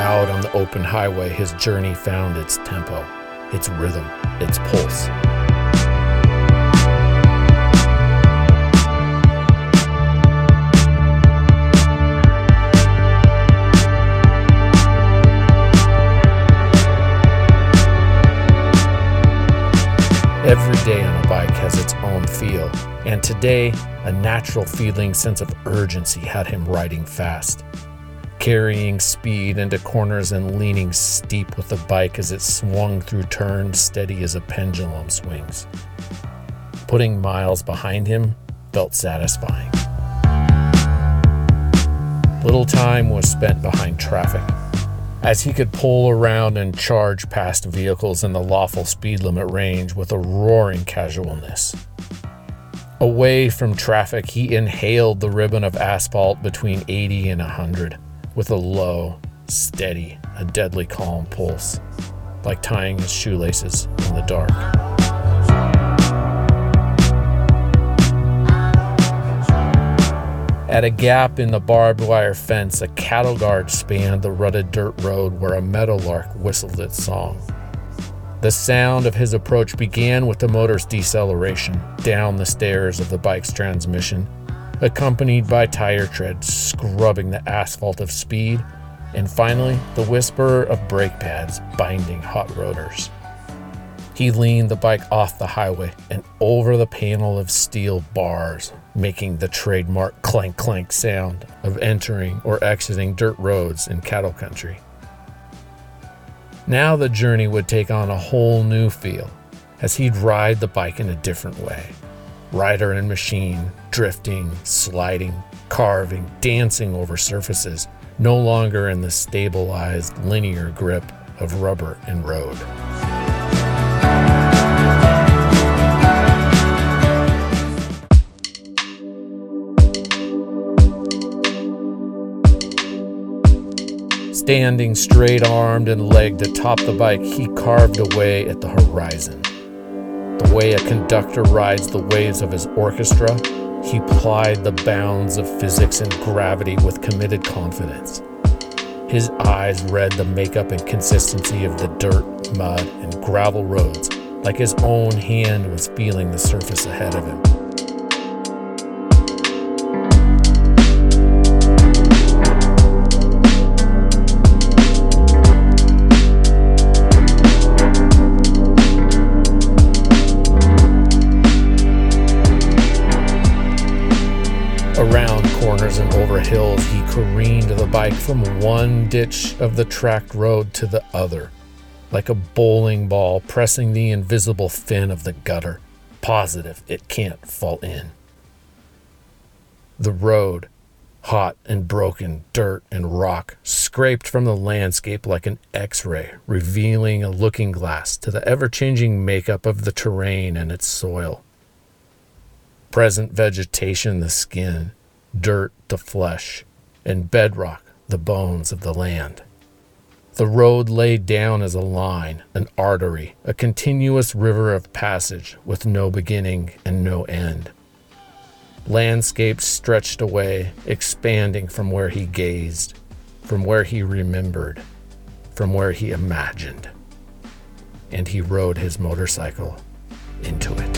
out on the open highway, his journey found its tempo, its rhythm, its pulse. Every day on a bike has its own feel, and today, a natural feeling sense of urgency had him riding fast, carrying speed into corners and leaning steep with the bike as it swung through turns steady as a pendulum swings. Putting miles behind him felt satisfying. Little time was spent behind traffic as he could pull around and charge past vehicles in the lawful speed limit range with a roaring casualness. Away from traffic, he inhaled the ribbon of asphalt between 80 and 100 with a low, steady, a deadly calm pulse, like tying his shoelaces in the dark. At a gap in the barbed wire fence, a cattle guard spanned the rutted dirt road where a meadowlark whistled its song. The sound of his approach began with the motor's deceleration down the stairs of the bike's transmission, accompanied by tire treads scrubbing the asphalt of speed, and finally the whisper of brake pads binding hot rotors. He leaned the bike off the highway and over the panel of steel bars, making the trademark clank clank sound of entering or exiting dirt roads in cattle country. Now the journey would take on a whole new feel as he'd ride the bike in a different way. Rider and machine, drifting, sliding, carving, dancing over surfaces, no longer in the stabilized linear grip of rubber and road. Standing straight armed and legged atop the bike, he carved away at the horizon. The way a conductor rides the waves of his orchestra, he plied the bounds of physics and gravity with committed confidence. His eyes read the makeup and consistency of the dirt, mud, and gravel roads like his own hand was feeling the surface ahead of him. Around corners and over hills, he careened the bike from one ditch of the tracked road to the other, like a bowling ball pressing the invisible fin of the gutter, positive it can't fall in. The road, hot and broken dirt and rock, scraped from the landscape like an x ray, revealing a looking glass to the ever changing makeup of the terrain and its soil present vegetation the skin, dirt the flesh, and bedrock the bones of the land. The road laid down as a line, an artery, a continuous river of passage with no beginning and no end. Landscapes stretched away, expanding from where he gazed, from where he remembered, from where he imagined. And he rode his motorcycle into it.